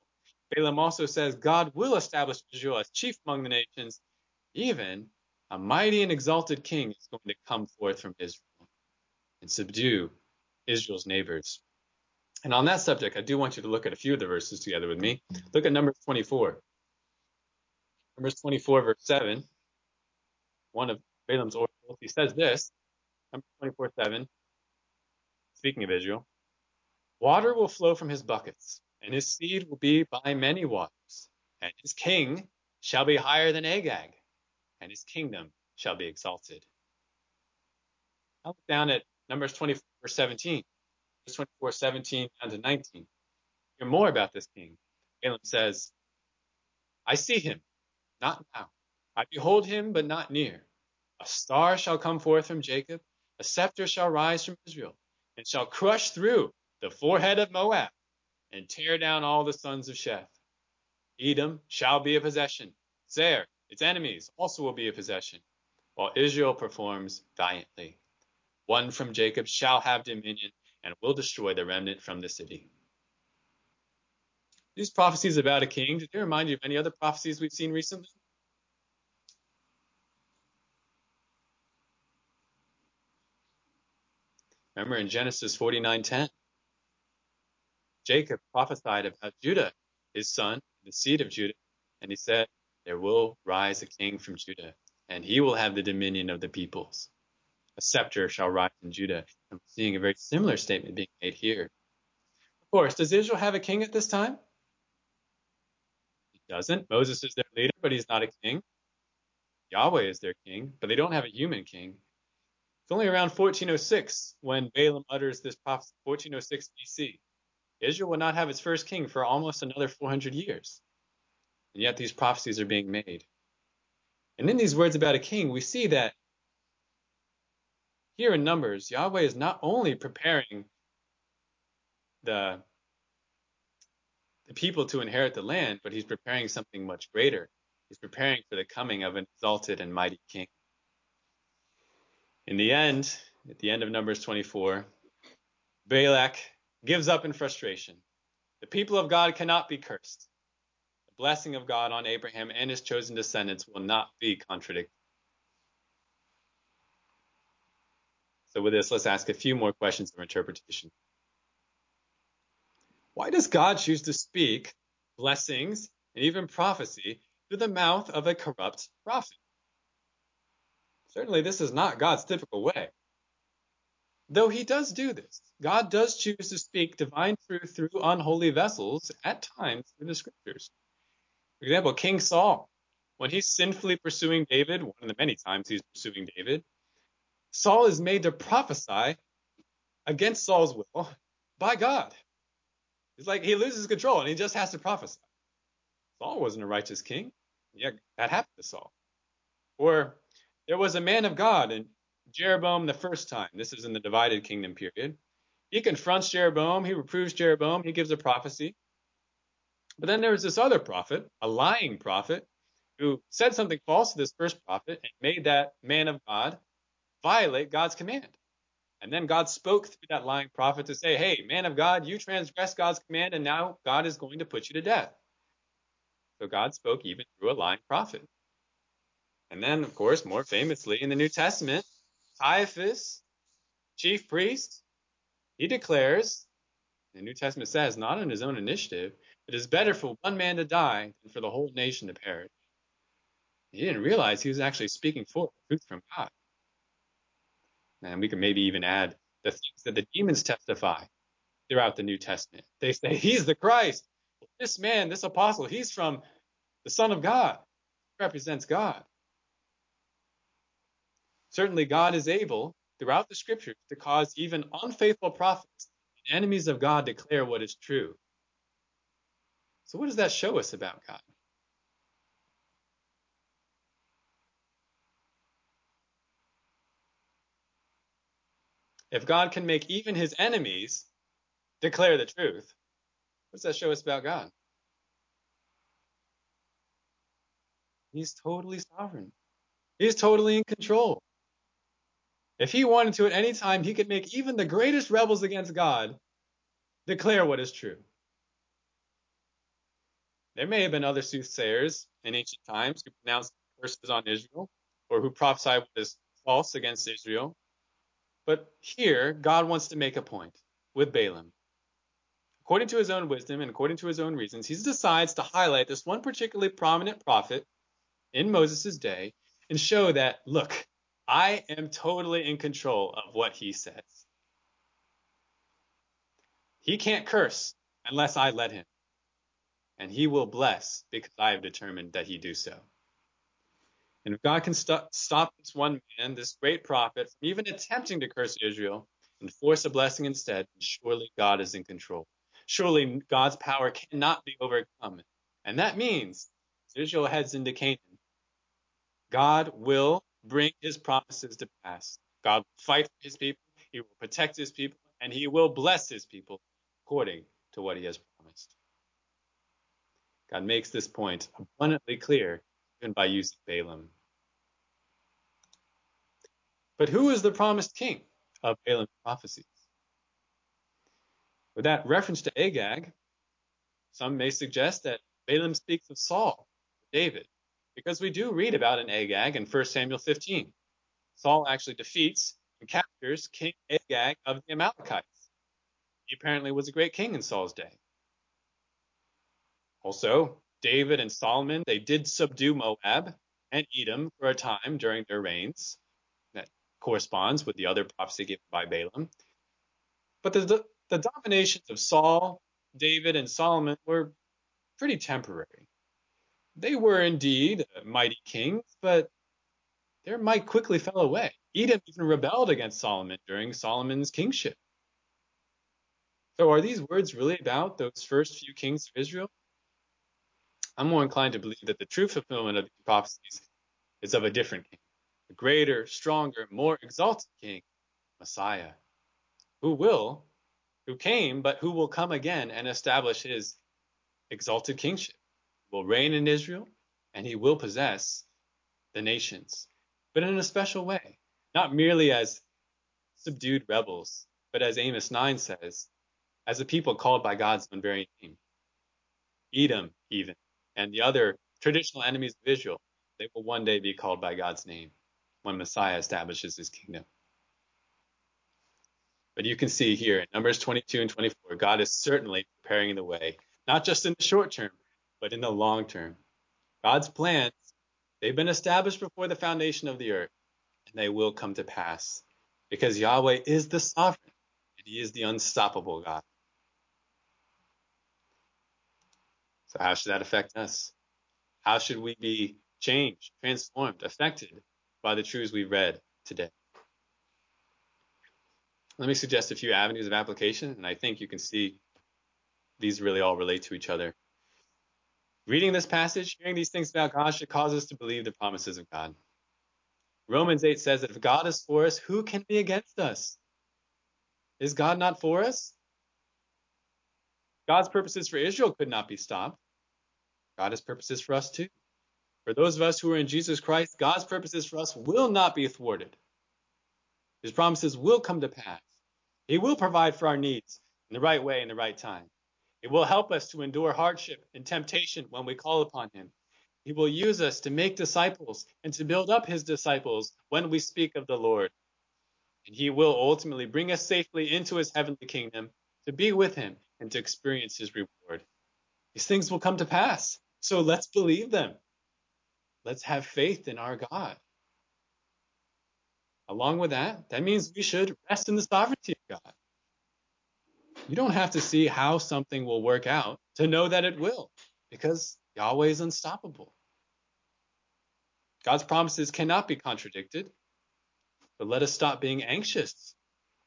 Balaam also says God will establish Israel as chief among the nations. Even a mighty and exalted king is going to come forth from Israel and subdue Israel's neighbors. And on that subject, I do want you to look at a few of the verses together with me. Look at Numbers 24. Numbers 24, verse 7. One of Balaam's oracles. He says this, Numbers 24, 7. Speaking of Israel, water will flow from his buckets, and his seed will be by many waters, and his king shall be higher than Agag, and his kingdom shall be exalted. Now look down at Numbers 24, verse 17. 24, 17 down to 19. Hear more about this king. Balaam says, I see him, not now. I behold him, but not near. A star shall come forth from Jacob, a scepter shall rise from Israel, and shall crush through the forehead of Moab, and tear down all the sons of Sheth. Edom shall be a possession. Seir, its enemies, also will be a possession, while Israel performs valiantly. One from Jacob shall have dominion, and will destroy the remnant from the city. These prophecies about a king, did they remind you of any other prophecies we've seen recently? Remember in Genesis 49:10, Jacob prophesied about Judah, his son, the seed of Judah, and he said, There will rise a king from Judah, and he will have the dominion of the peoples a scepter shall rise in Judah. I'm seeing a very similar statement being made here. Of course, does Israel have a king at this time? He doesn't. Moses is their leader, but he's not a king. Yahweh is their king, but they don't have a human king. It's only around 1406 when Balaam utters this prophecy, 1406 BC. Israel will not have its first king for almost another 400 years. And yet these prophecies are being made. And in these words about a king, we see that here in Numbers, Yahweh is not only preparing the, the people to inherit the land, but he's preparing something much greater. He's preparing for the coming of an exalted and mighty king. In the end, at the end of Numbers 24, Balak gives up in frustration. The people of God cannot be cursed. The blessing of God on Abraham and his chosen descendants will not be contradicted. So with this, let's ask a few more questions of interpretation. Why does God choose to speak blessings and even prophecy through the mouth of a corrupt prophet? Certainly, this is not God's typical way. Though he does do this, God does choose to speak divine truth through unholy vessels at times through the scriptures. For example, King Saul, when he's sinfully pursuing David, one of the many times he's pursuing David, Saul is made to prophesy against Saul's will by God. It's like he loses control and he just has to prophesy. Saul wasn't a righteous king. Yeah, that happened to Saul. Or there was a man of God in Jeroboam the first time. This is in the divided kingdom period. He confronts Jeroboam, he reproves Jeroboam, he gives a prophecy. But then there was this other prophet, a lying prophet, who said something false to this first prophet and made that man of God violate God's command. And then God spoke through that lying prophet to say, hey, man of God, you transgressed God's command, and now God is going to put you to death. So God spoke even through a lying prophet. And then, of course, more famously in the New Testament, Caiaphas, chief priest, he declares, the New Testament says, not on his own initiative, it is better for one man to die than for the whole nation to perish. He didn't realize he was actually speaking forth truth from God. And we can maybe even add the things that the demons testify throughout the New Testament. They say, He's the Christ. This man, this apostle, he's from the Son of God. He represents God. Certainly, God is able, throughout the scriptures, to cause even unfaithful prophets enemies of God declare what is true. So, what does that show us about God? If God can make even his enemies declare the truth, what does that show us about God? He's totally sovereign. He's totally in control. If he wanted to at any time, he could make even the greatest rebels against God declare what is true. There may have been other soothsayers in ancient times who pronounced curses on Israel or who prophesied what is false against Israel. But here, God wants to make a point with Balaam. According to his own wisdom and according to his own reasons, he decides to highlight this one particularly prominent prophet in Moses' day and show that, look, I am totally in control of what he says. He can't curse unless I let him, and he will bless because I have determined that he do so. And if God can st- stop this one man, this great prophet, from even attempting to curse Israel and force a blessing instead, surely God is in control. Surely God's power cannot be overcome. And that means as Israel heads into Canaan, God will bring his promises to pass. God will fight for his people, he will protect his people, and he will bless his people according to what he has promised. God makes this point abundantly clear even by using Balaam. But who is the promised king of Balaam's prophecies? With that reference to Agag, some may suggest that Balaam speaks of Saul, David, because we do read about an Agag in 1 Samuel 15. Saul actually defeats and captures King Agag of the Amalekites. He apparently was a great king in Saul's day. Also, David and Solomon, they did subdue Moab and Edom for a time during their reigns. That corresponds with the other prophecy given by Balaam. But the, the dominations of Saul, David, and Solomon were pretty temporary. They were indeed mighty kings, but their might quickly fell away. Edom even rebelled against Solomon during Solomon's kingship. So are these words really about those first few kings of Israel? I'm more inclined to believe that the true fulfillment of these prophecies is of a different king, a greater, stronger, more exalted king, Messiah, who will, who came, but who will come again and establish his exalted kingship, will reign in Israel, and he will possess the nations, but in a special way, not merely as subdued rebels, but as Amos 9 says, as a people called by God's own very name. Edom, even, and the other traditional enemies of Israel, they will one day be called by God's name when Messiah establishes his kingdom. But you can see here in Numbers 22 and 24, God is certainly preparing the way, not just in the short term, but in the long term. God's plans, they've been established before the foundation of the earth, and they will come to pass because Yahweh is the sovereign and he is the unstoppable God. So, how should that affect us? How should we be changed, transformed, affected by the truths we read today? Let me suggest a few avenues of application, and I think you can see these really all relate to each other. Reading this passage, hearing these things about God should cause us to believe the promises of God. Romans 8 says that if God is for us, who can be against us? Is God not for us? God's purposes for Israel could not be stopped. God has purposes for us too. For those of us who are in Jesus Christ, God's purposes for us will not be thwarted. His promises will come to pass. He will provide for our needs in the right way in the right time. It will help us to endure hardship and temptation when we call upon Him. He will use us to make disciples and to build up His disciples when we speak of the Lord. And He will ultimately bring us safely into His heavenly kingdom to be with Him and to experience His reward. These things will come to pass. So let's believe them. Let's have faith in our God. Along with that, that means we should rest in the sovereignty of God. You don't have to see how something will work out to know that it will, because Yahweh is unstoppable. God's promises cannot be contradicted. But let us stop being anxious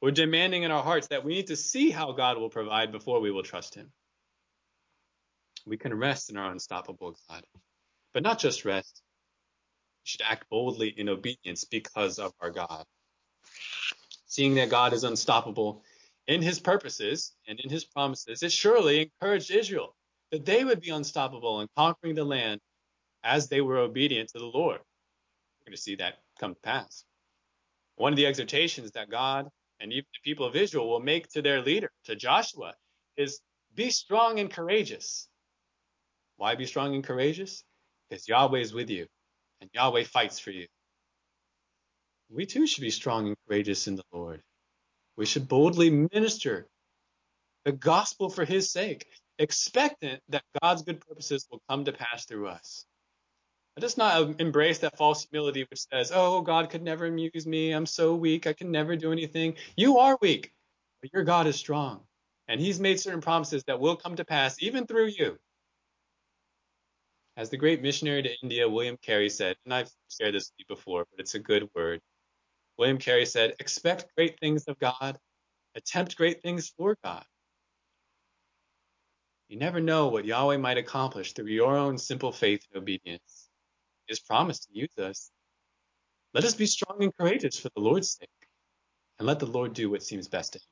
or demanding in our hearts that we need to see how God will provide before we will trust Him. We can rest in our unstoppable God, but not just rest. We should act boldly in obedience because of our God. Seeing that God is unstoppable in his purposes and in his promises, it surely encouraged Israel that they would be unstoppable in conquering the land as they were obedient to the Lord. We're going to see that come to pass. One of the exhortations that God and even the people of Israel will make to their leader, to Joshua, is be strong and courageous. Why be strong and courageous? Because Yahweh is with you and Yahweh fights for you. We too should be strong and courageous in the Lord. We should boldly minister the gospel for his sake, expectant that God's good purposes will come to pass through us. Let us not embrace that false humility which says, Oh, God could never amuse me. I'm so weak. I can never do anything. You are weak, but your God is strong. And he's made certain promises that will come to pass even through you. As the great missionary to India, William Carey said, and I've shared this with you before, but it's a good word. William Carey said, expect great things of God, attempt great things for God. You never know what Yahweh might accomplish through your own simple faith and obedience. He has promised to use us. Let us be strong and courageous for the Lord's sake, and let the Lord do what seems best to him.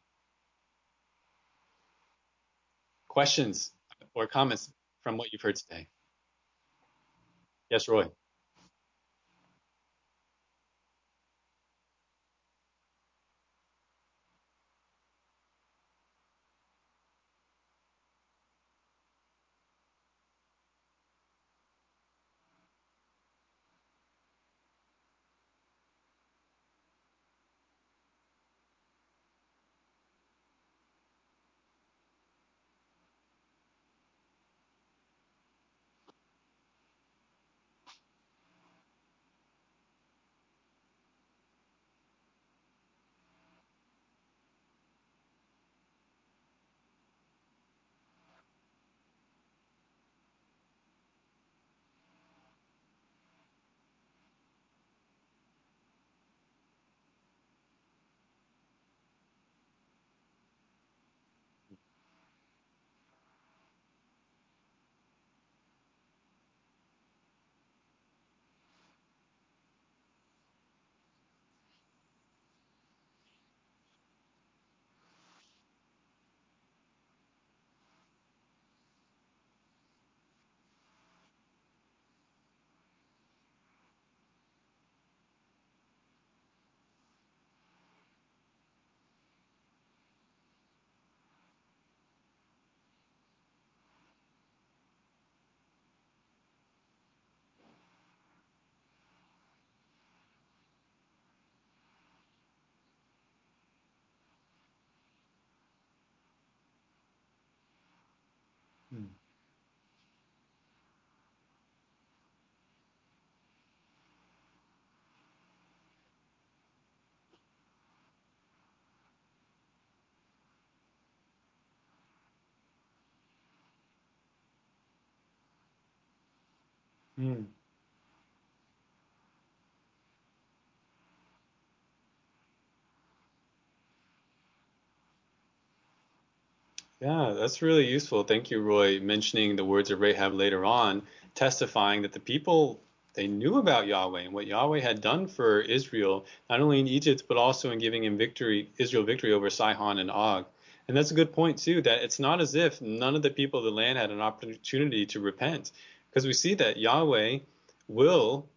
Questions or comments from what you've heard today? Yes, Roy. Hmm. Yeah, that's really useful. Thank you, Roy, mentioning the words of Rahab later on, testifying that the people they knew about Yahweh and what Yahweh had done for Israel, not only in Egypt but also in giving him victory, Israel victory over Sihon and Og. And that's a good point too. That it's not as if none of the people of the land had an opportunity to repent, because we see that Yahweh will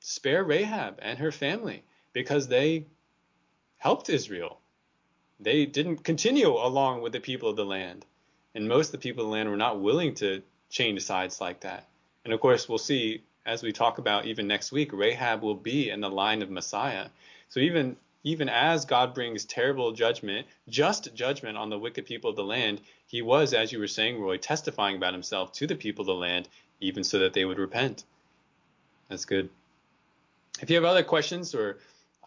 spare Rahab and her family because they helped Israel. They didn't continue along with the people of the land. And most of the people of the land were not willing to change sides like that. And of course, we'll see as we talk about even next week, Rahab will be in the line of Messiah. So even even as God brings terrible judgment, just judgment on the wicked people of the land, he was, as you were saying, Roy, testifying about himself to the people of the land, even so that they would repent. That's good. If you have other questions or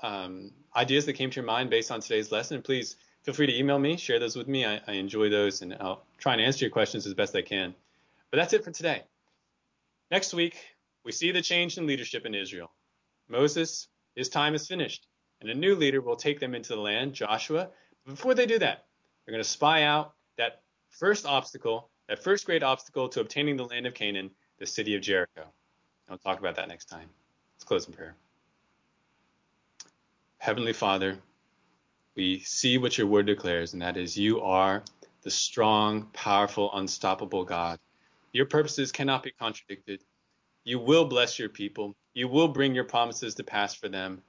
um, ideas that came to your mind based on today's lesson, please feel free to email me, share those with me. I, I enjoy those, and I'll try and answer your questions as best I can. But that's it for today. Next week, we see the change in leadership in Israel. Moses, his time is finished, and a new leader will take them into the land, Joshua. Before they do that, they're going to spy out that first obstacle, that first great obstacle to obtaining the land of Canaan, the city of Jericho. I'll talk about that next time. Let's close in prayer. Heavenly Father, we see what your word declares, and that is you are the strong, powerful, unstoppable God. Your purposes cannot be contradicted. You will bless your people. You will bring your promises to pass for them.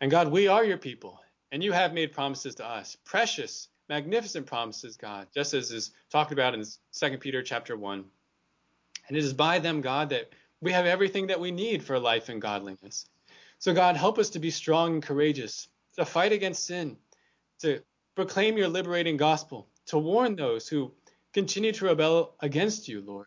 And God, we are your people, and you have made promises to us, precious, magnificent promises, God, just as is talked about in 2 Peter chapter 1. And it is by them, God, that we have everything that we need for life and godliness. So, God, help us to be strong and courageous, to fight against sin, to proclaim your liberating gospel, to warn those who continue to rebel against you, Lord.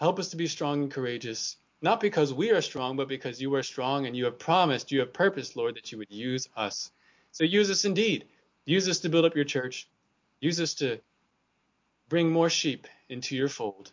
Help us to be strong and courageous, not because we are strong, but because you are strong and you have promised, you have purposed, Lord, that you would use us. So use us indeed. Use us to build up your church. Use us to bring more sheep into your fold.